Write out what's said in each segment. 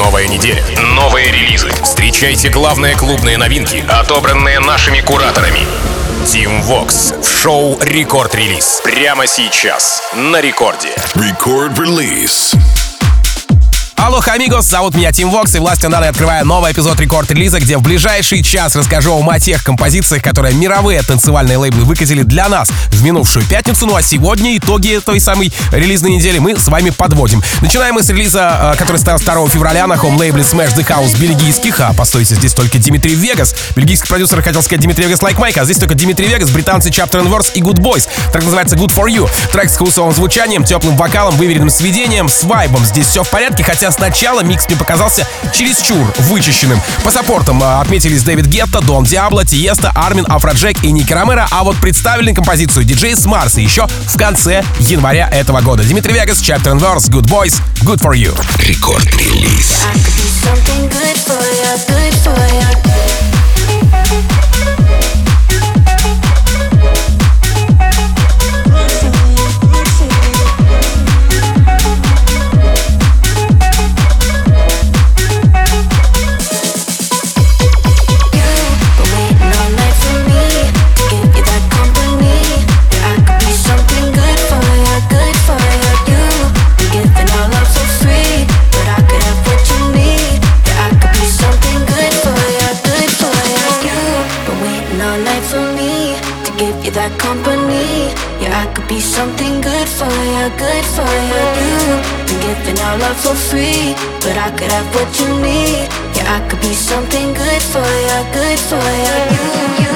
Новая неделя, новые релизы. Встречайте главные клубные новинки, отобранные нашими кураторами. Tim Vox в шоу Record Release. Прямо сейчас на рекорде. Release. Алло, амигос, зовут меня Тим Вокс, и властью данной открываю новый эпизод рекорд-релиза, где в ближайший час расскажу вам о тех композициях, которые мировые танцевальные лейблы выкатили для нас в минувшую пятницу. Ну а сегодня итоги той самой релизной недели мы с вами подводим. Начинаем мы с релиза, э, который состоялся 2 февраля на home-лейбле Smash the House бельгийских, а постойте, здесь только Dimitri Vegas. Бельгийский продюсер хотел сказать Dimitri Vegas Like Mike, а здесь только Dimitri Vegas, британцы Chapter and Verse и Good Boys. Так называется Good For You. Трек с хаусовым звучанием, теплым вокалом, выверенным сведением, с вайбом. Здесь все в порядке, хотя сначала микс мне показался чересчур вычищенным. По саппортам а, отметились Дэвид Гетта, Дон Диабло, Тиесто, Армин, Афроджек и Ники Ромеро, а вот представили композицию диджей с Марса еще в конце января этого года. Dimitri Vegas, Chapter and Verse, Good Boys, Good For You. Рекорд-релиз. for free, but I could have what you need. Yeah, I could be something good for you, good for you. you, you.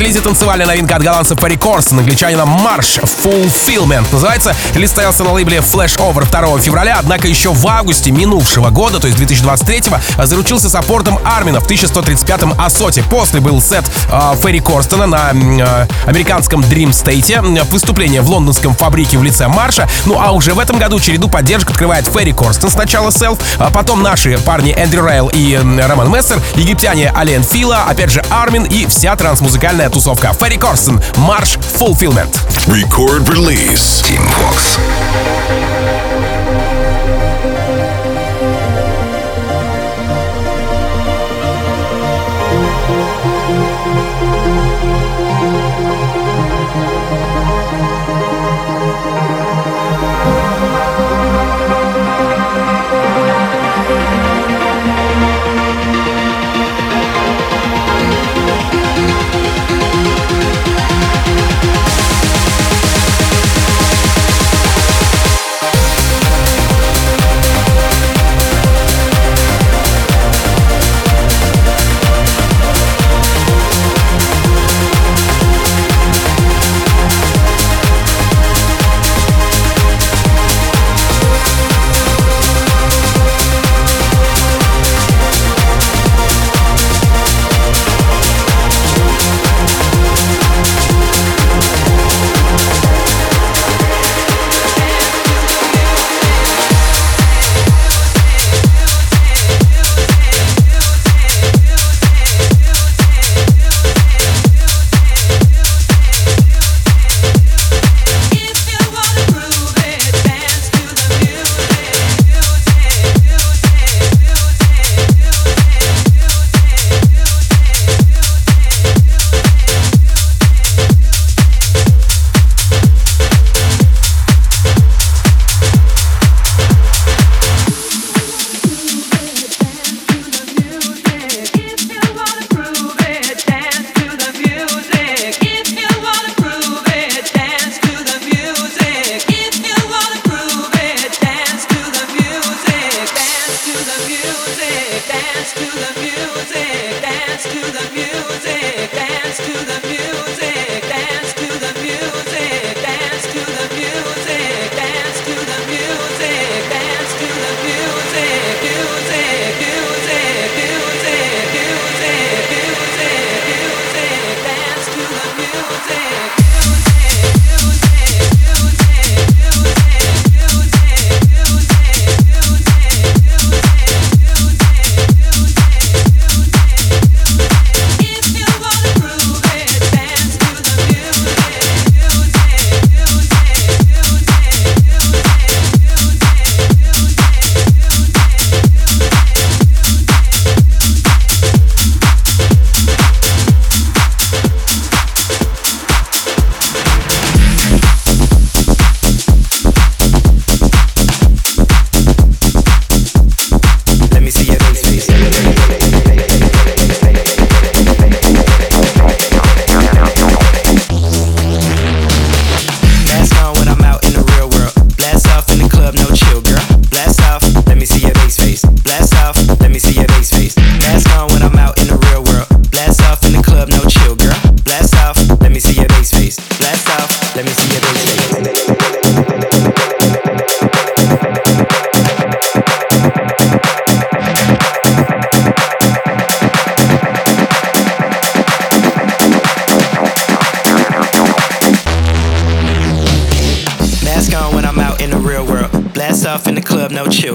Рекорд-релизе танцевальная новинка от голландцев Ферри Корстен, англичанина Марш Fulfillment. Называется, релиз состоялся на лейбле Flashover 2 февраля, однако еще в августе минувшего года, то есть 2023-го, заручился саппортом Армина в 1135-м ASOT е. После был сет э, Ферри Корстена на э, американском Dream State, выступление в лондонском Fabric е в лице Марша. Ну а уже в этом году череду поддержек открывает Ферри Корстен. Сначала self, а потом наши парни Эндрю Рейл и э, Роман Мессер, египтяне Aly & Fila, опять же Армин и вся трансмузыкальная тусовка. Ферри Корстен, Марш Fulfillment. Record release. Team Vox.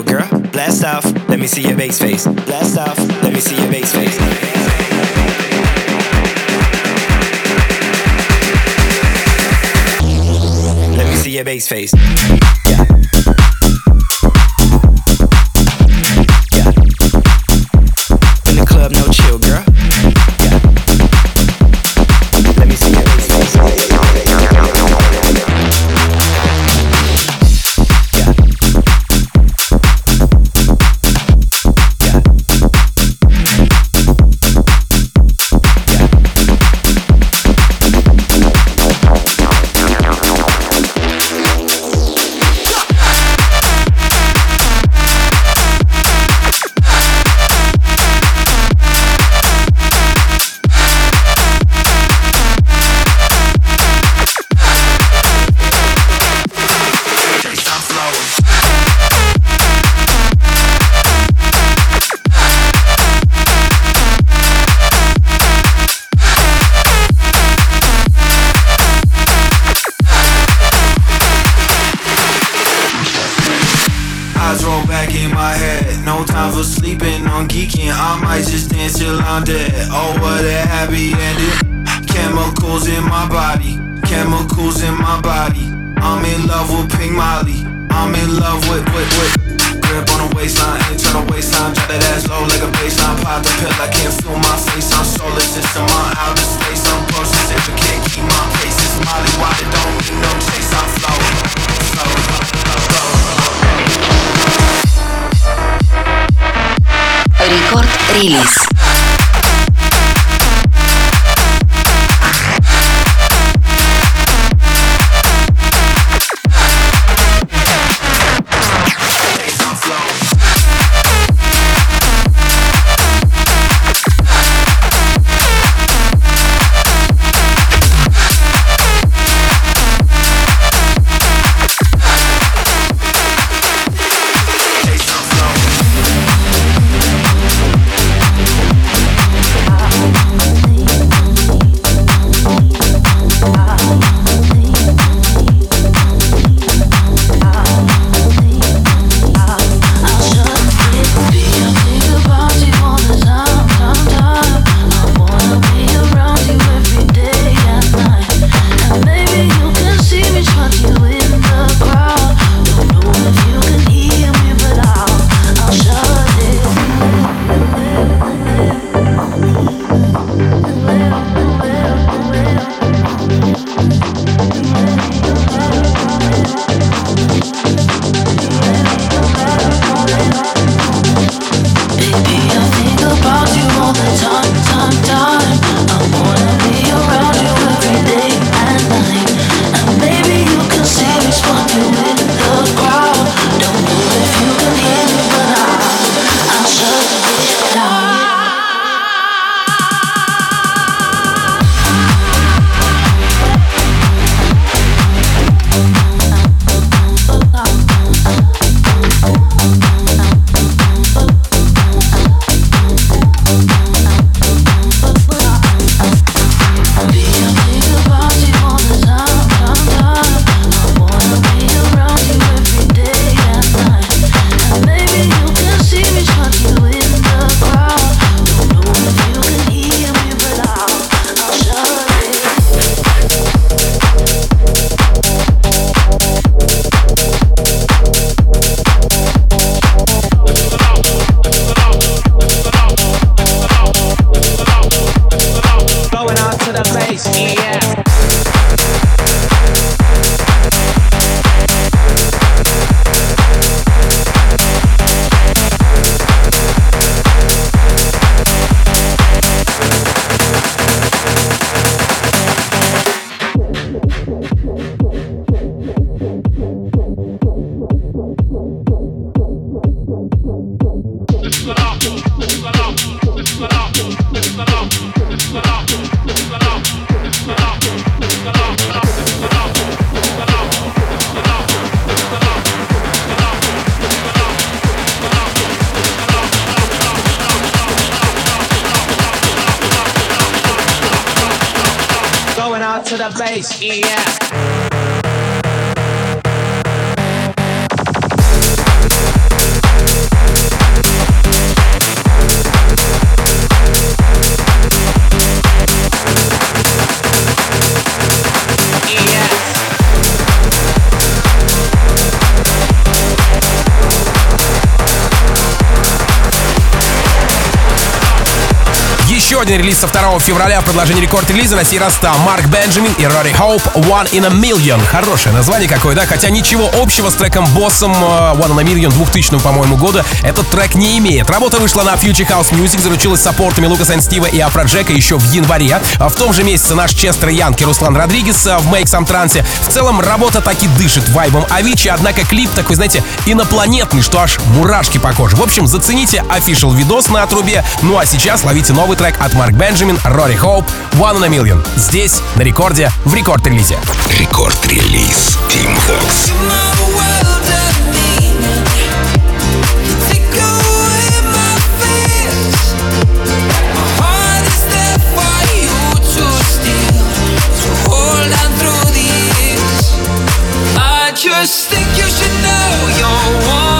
girl. Blast off, let me see your bass face. Blast off, let me see your bass face. Let me see your bass face. Yeah. 22 февраля в продолжении рекорд-релиза на сей Марк Бенджамин и Рори Хоуп One in a Million. Хорошее название какое, да? Хотя ничего общего с треком боссом э, One in a Million 2000, по-моему, года этот трек не имеет. Работа вышла на Future House Music, заручилась саппортами Лукаса и Стива и Афроджека еще в январе. а В том же месяце наш Честер Янки Руслан Родригес э, в Make Some Trance. В целом работа таки дышит вайбом Авичи, однако клип такой, знаете, инопланетный, что аж мурашки по коже. В общем, зацените official видос на трубе. Ну а сейчас ловите новый трек от Марк Бенджамин Рори Хоуп, One in a Million. Здесь, на рекорде, в рекорд-релизе. Рекорд-релиз Team Vox. Just think you should know you're one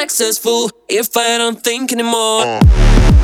successful if I don't think anymore. Uh.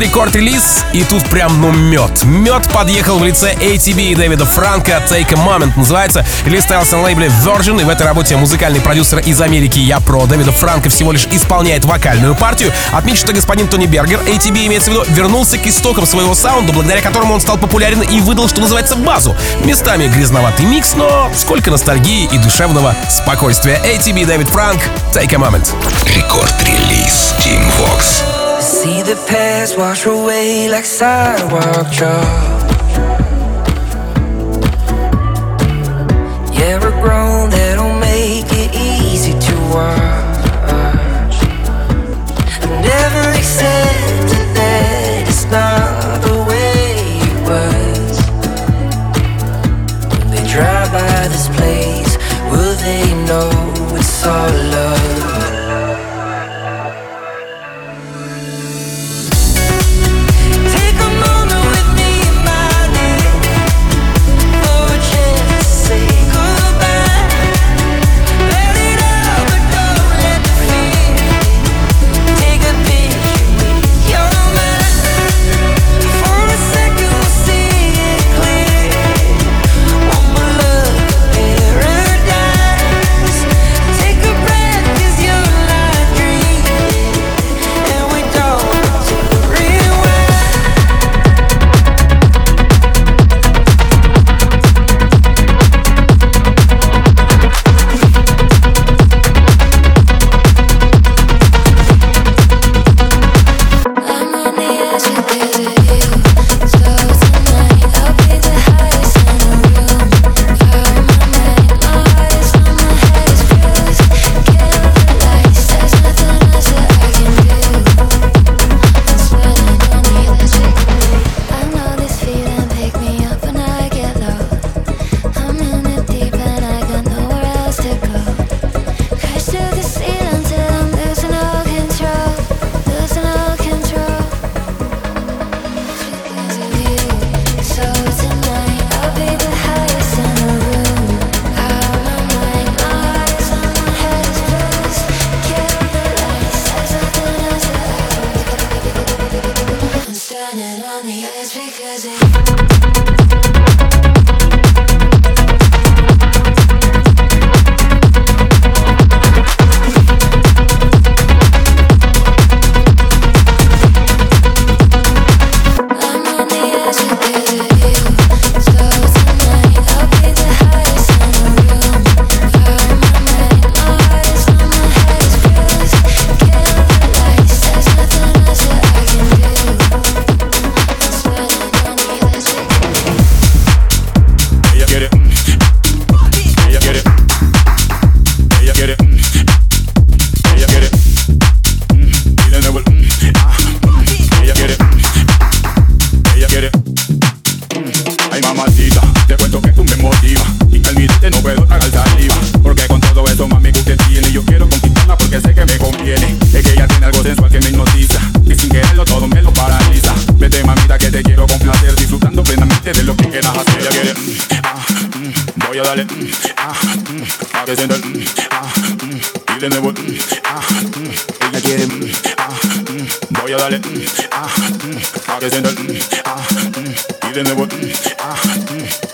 Рекорд-релиз, и тут прям, ну, мед. Мед подъехал в лице ATB и Дэвида Франка. Take a Moment называется. Релиз состоялся на лейбле Virgin, и в этой работе музыкальный продюсер из Америки Я Про Дэвида Франка всего лишь исполняет вокальную партию. Отмечу, что господин Тони Бергер, ATB имеется в виду, вернулся к истокам своего саунда, благодаря которому он стал популярен и выдал, что называется, базу. Местами грязноватый микс, но сколько ностальгии и душевного спокойствия. ATB Дэвид Франк, Take a Moment. Рекорд-релиз Team Vox. See the past wash away like sidewalk chalk. Yeah, we're grown, that don't make it easy to walk.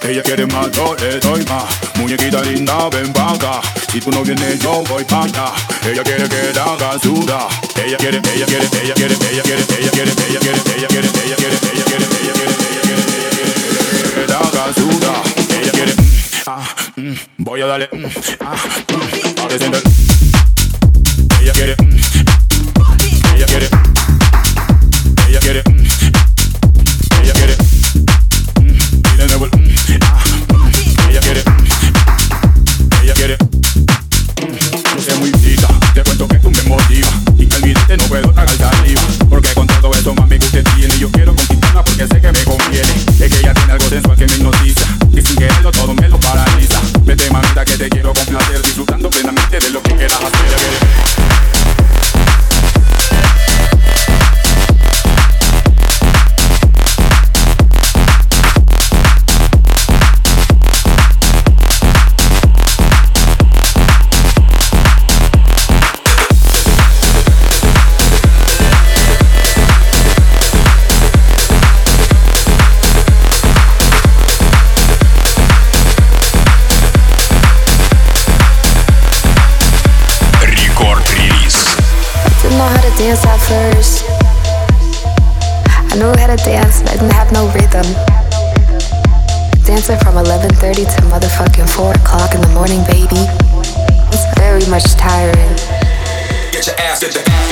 Ella quiere más, yo le doy más. Muñequita linda, ven pa' acá. Si tú no vienes, yo voy pa' Ella quiere que la haga. Ella quiere, ella quiere, ella quiere, ella quiere, ella quiere, ella quiere, ella quiere, ella quiere, ella quiere, ella quiere, ella quiere, ella quiere, que la haga suda. Ella quiere, ah, voy a darle, ah, a descender. Ella quiere, dance at first. I knew how to dance, but I didn't have no rhythm. Dancing from 11:30 to motherfucking 4 o'clock in the morning, baby. It's very much tiring. Get your ass to the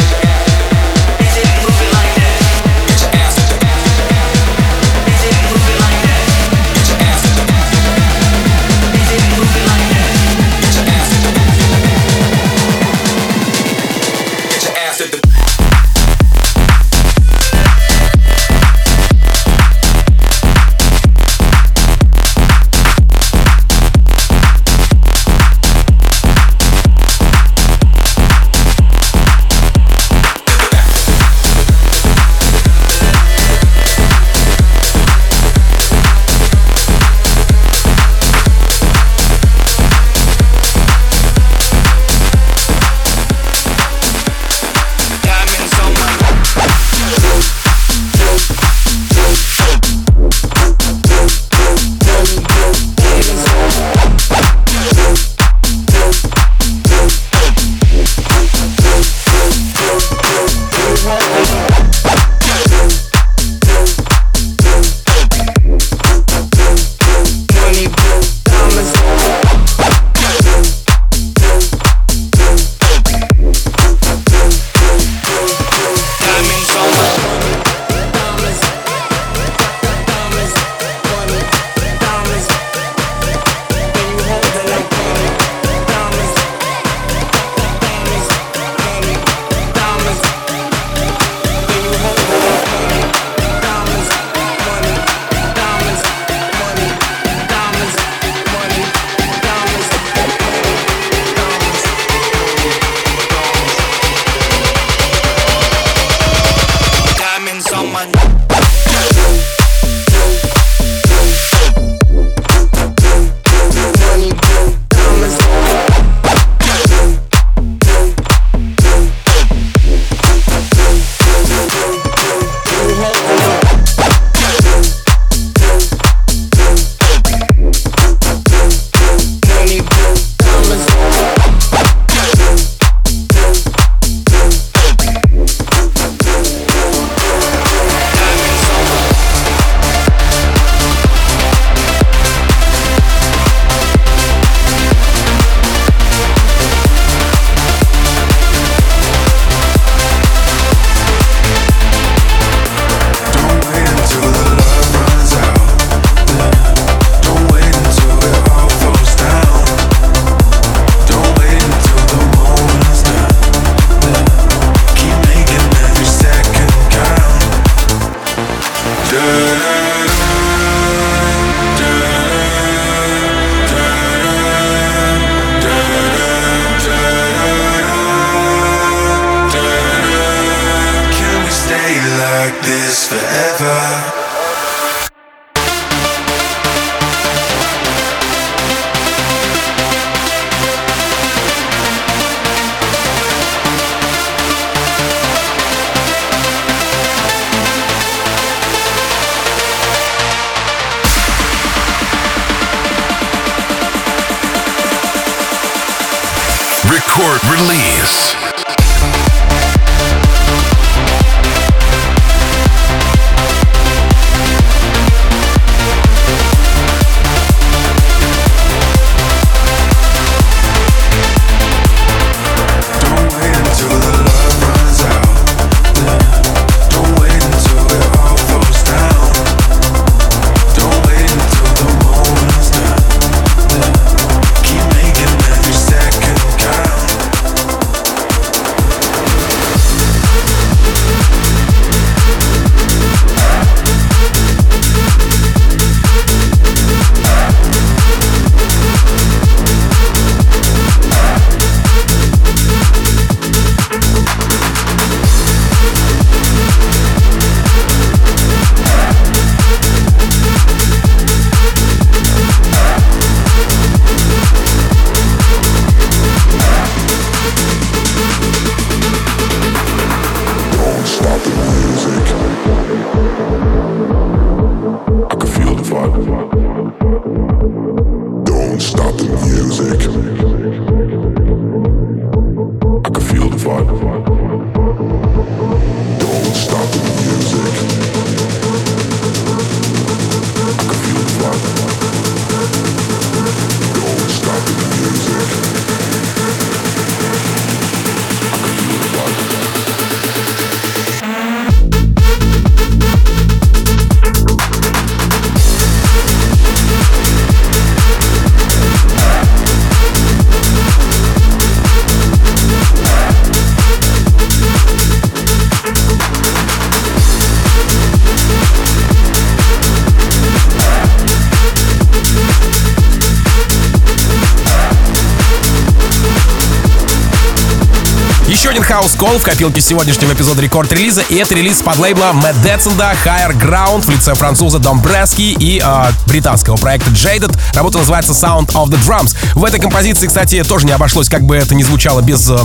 Call в копилке сегодняшнего эпизода рекорд-релиза, и это релиз под лейбла Мэтт Детсенда, Higher Ground в лице француза Домбрески и э, британского проекта Jaded. Работа называется Sound of the Drums. В этой композиции, кстати, тоже не обошлось, как бы это ни звучало, без э,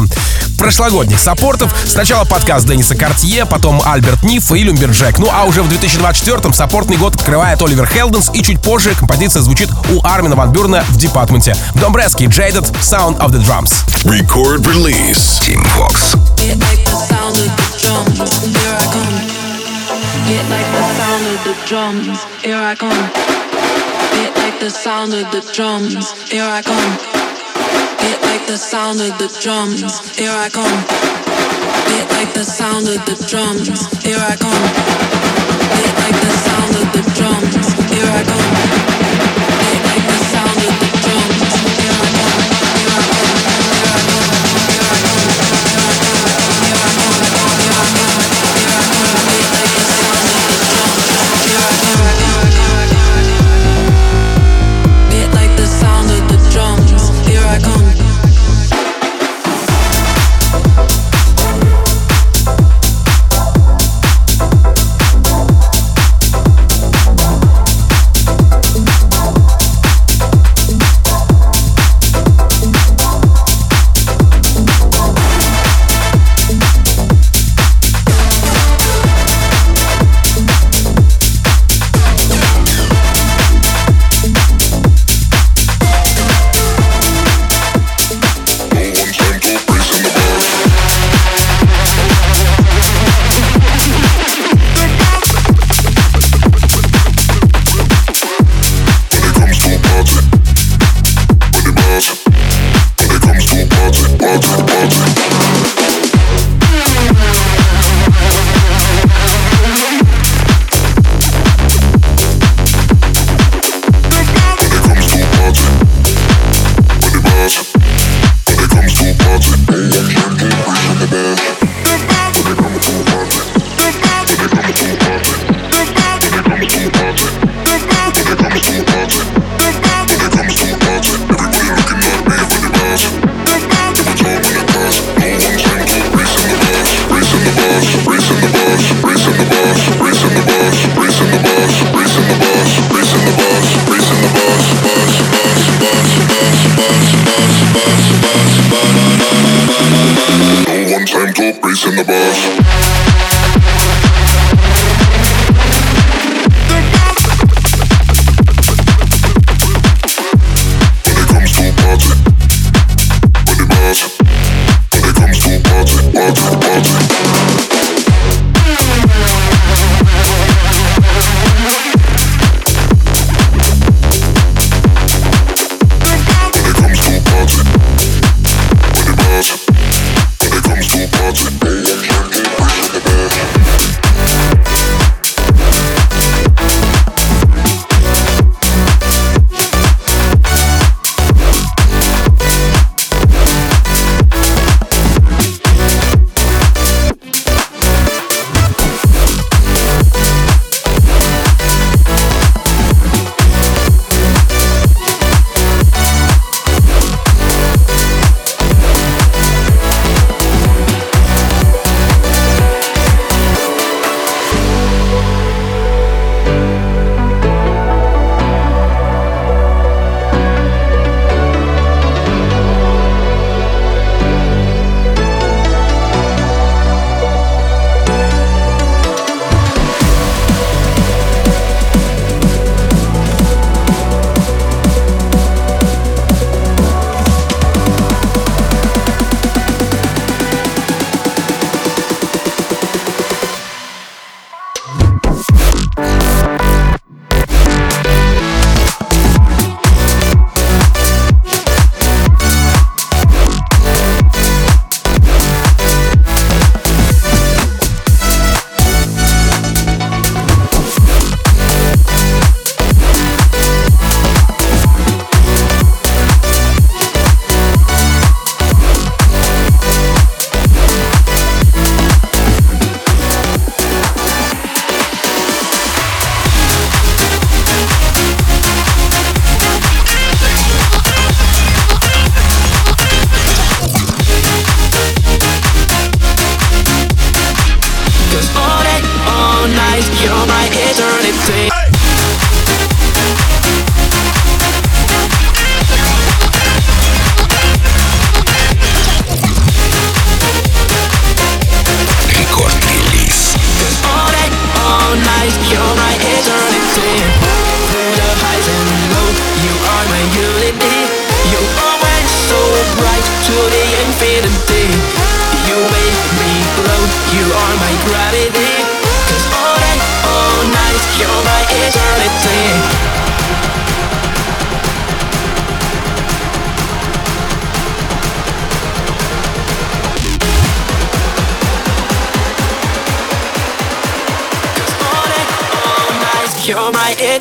прошлогодних саппортов. Сначала подкаст Денниса Картье, потом Альберт Ниф и Люмберджек. Ну а уже в 2024-м саппортный год открывает Оливер Хелденс, и чуть позже композиция звучит у Армина Ван Бюрна в департменте. Домбрески, Jaded, Sound of the Drums. Record release. Team Vox. Get like the sound of the drums, here I come. Get like the sound of the drums, here I come. Get like the sound of the drums, here I come. Get like the sound of the drums, here I come. Get like the sound of the drums, here I come. Get like the sound of the drums, here I come.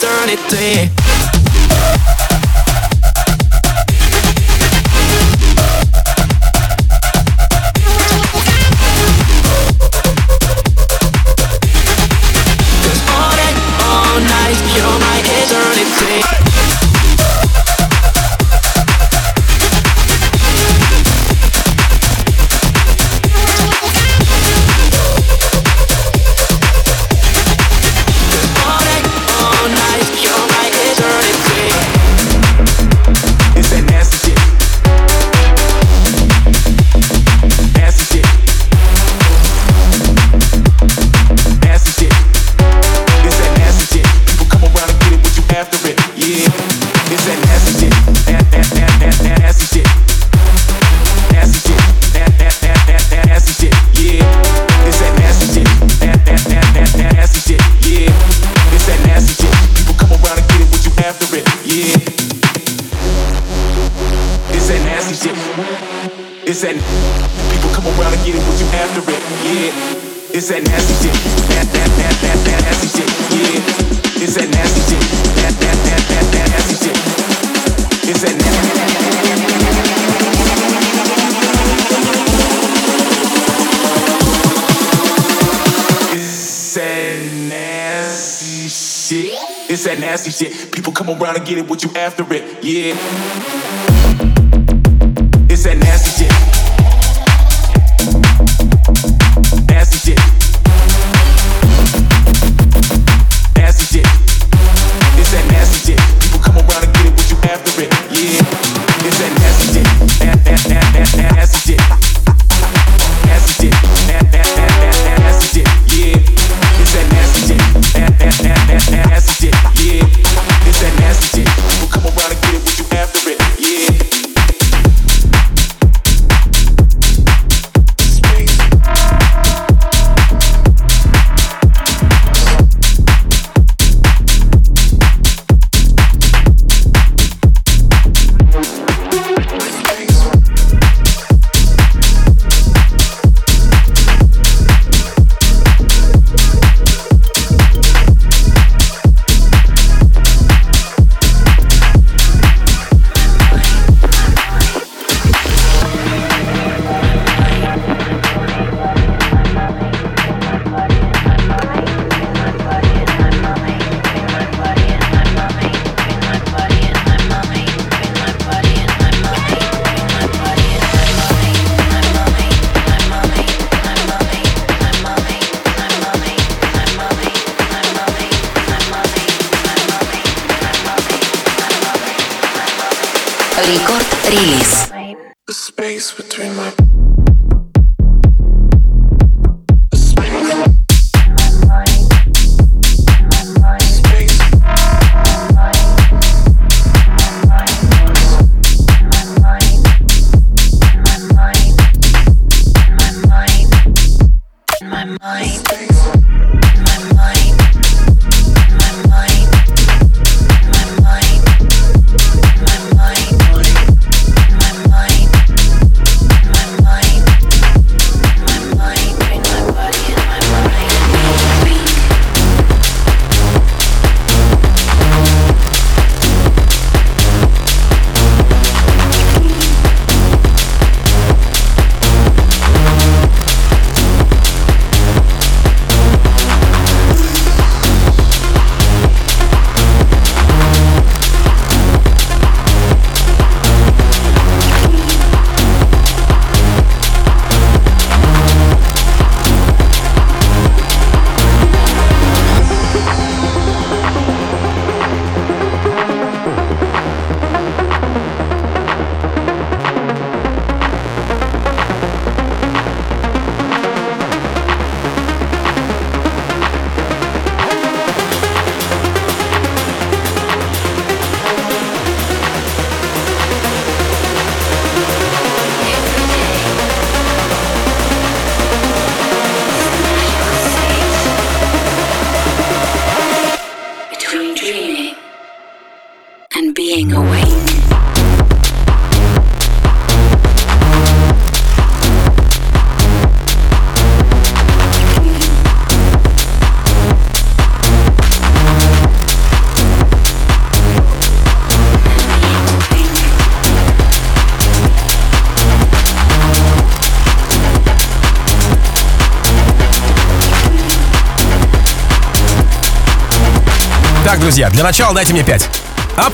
eternity. Cause all day, all night, you're my eternity. It's that nasty shit. That nasty shit. Yeah. It's that nasty shit. That nasty shit. It's that nasty. It's that nasty shit. People come around and get it, what you after it, yeah. Друзья, для начала дайте мне 5. Ап!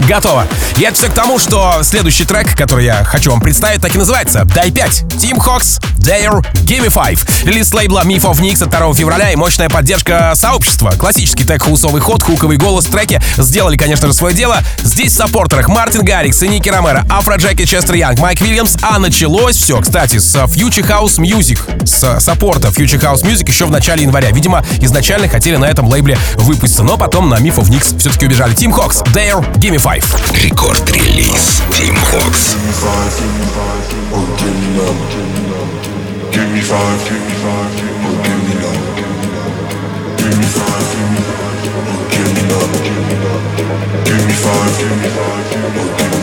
Готово. И это все к тому, что следующий трек, который я хочу вам представить, так и называется «Дай 5». Tim Hox, Dare, Gimme 5. Релиз лейбла Myth of NYX от 2 февраля и мощная поддержка сообщества. Классический tech-хаусовый ход, хуковый голос в треке сделали, конечно же, свое дело. Здесь в саппортерах Мартин Гаррикс и Ники Ромеро, Afrojack, Честер Янг, Майк Вильямс. А началось все, кстати, с Future House Music. С саппорта Future House Music еще в начале января. Видимо, изначально хотели на этом лейбле выпуститься, но потом на Myth of NYX все-таки убежали. Tim Hox, Dare, Gimme 5. Рекорд-релиз Team Fox. Give me five, five, Give me five, give me five, or give me none. Give me five, give me five, or give me none. Give me five, give me five, or give me none.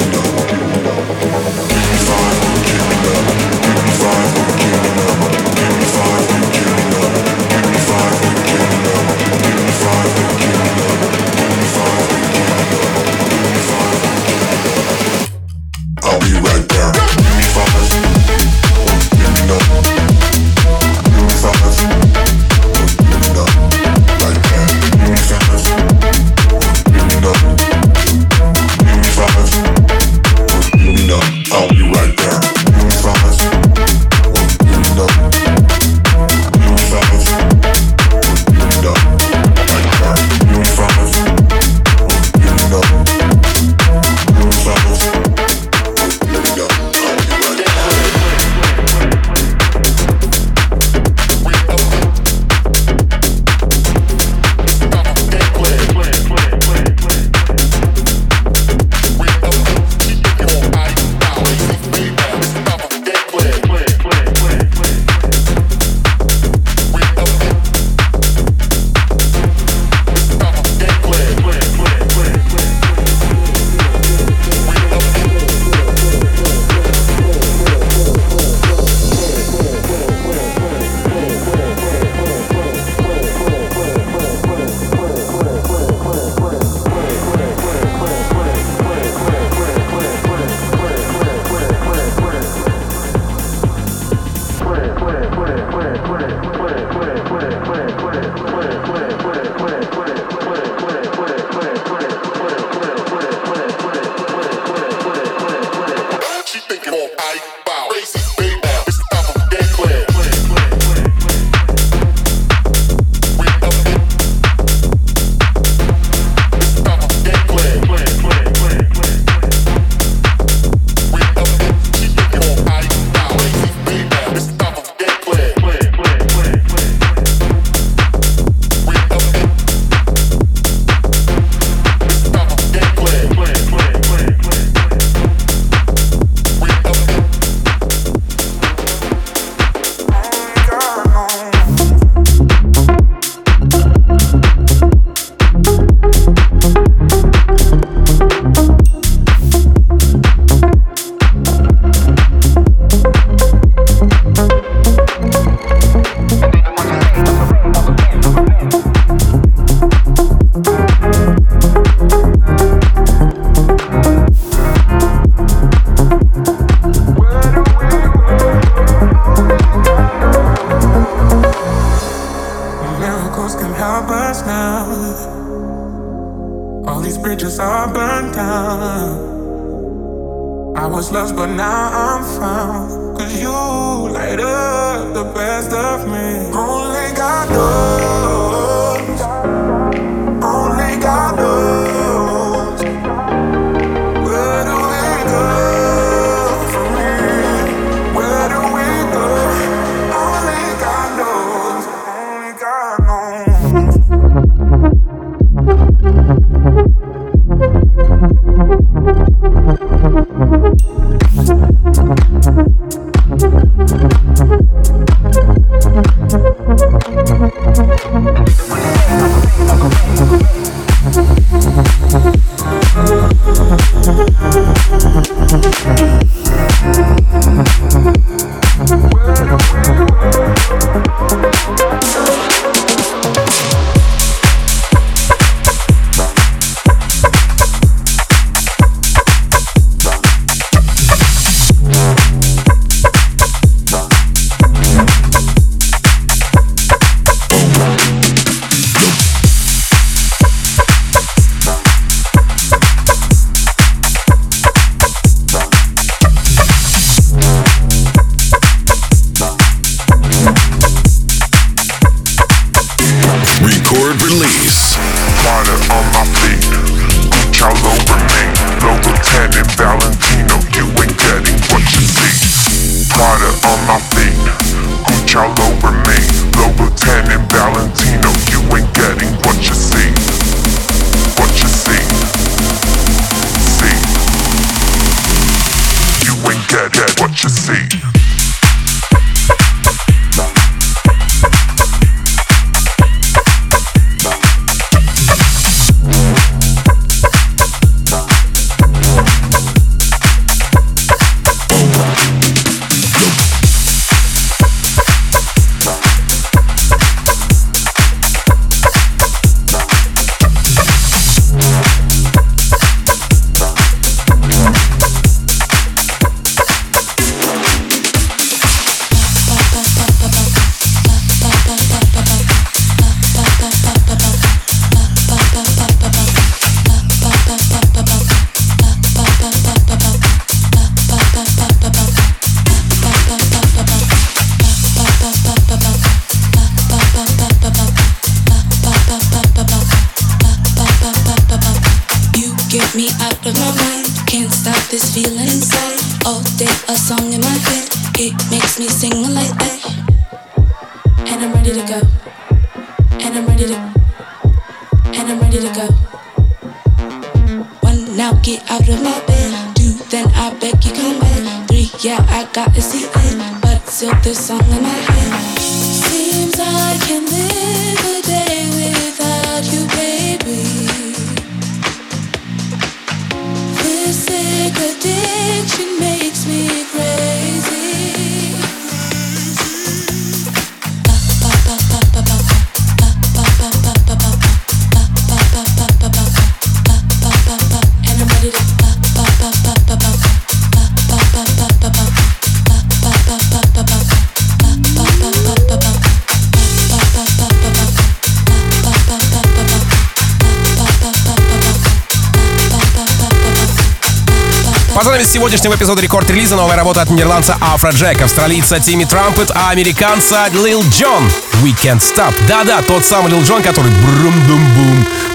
Сегодняшнего эпизода рекорд-релиза новая работа от нидерландца Afrojack, австралийца Тимми Трампет, а американца Лил Джон. We Can't Stop. Да-да, тот самый Лил Джон, который брум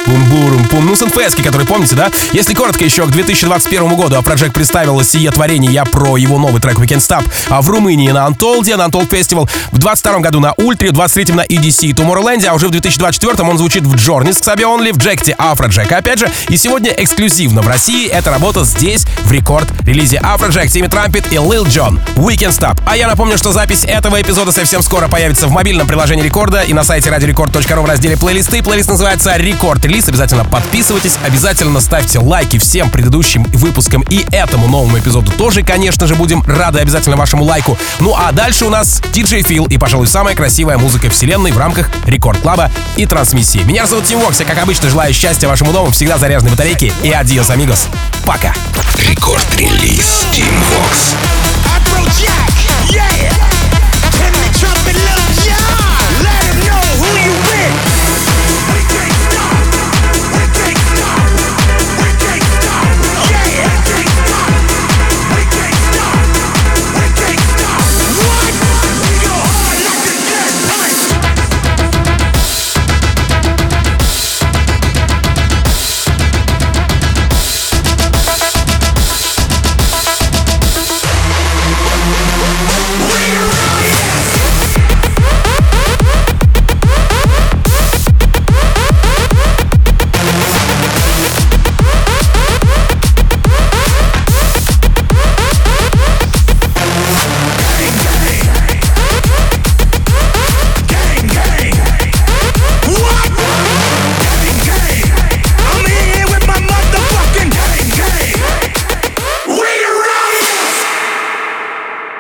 дум бум бум бурум пум Ну, с NFS, который помните, да? Если коротко, еще к 2021 году Afrojack представила сие творение я про его новый трек We Can't Stop а в Румынии на Untold е, на Untold Festival, в 22 году на Ультре, в 23 на EDC и Tomorrowland, а уже в 2024 он звучит в Джорнис, Xabi Only, в Jacked Afrojack. Опять же, и сегодня эксклюзивно в России эта работа здесь, в рекорд-релизе Afrojack, Тимми Трампет и Lil Jon. We Can Stop. А я напомню, что запись этого эпизода совсем скоро появится в мобильном приложении Рекорда и на сайте радиорекорд.ру в разделе плейлисты. Плейлист называется Record Release. Обязательно подписывайтесь, обязательно ставьте лайки всем предыдущим выпускам и этому новому эпизоду тоже, конечно же, будем рады обязательно вашему лайку. Ну а дальше у нас DJ Фил и, пожалуй, самая красивая музыка вселенной в рамках Record Club а и трансмиссии. Меня зовут Тим Вокс, я, как обычно, желаю счастья вашему дому, всегда заряженной батарейки и адиос, амигос. Пока! Рекорд-релиз Tim Vox. Afrojack.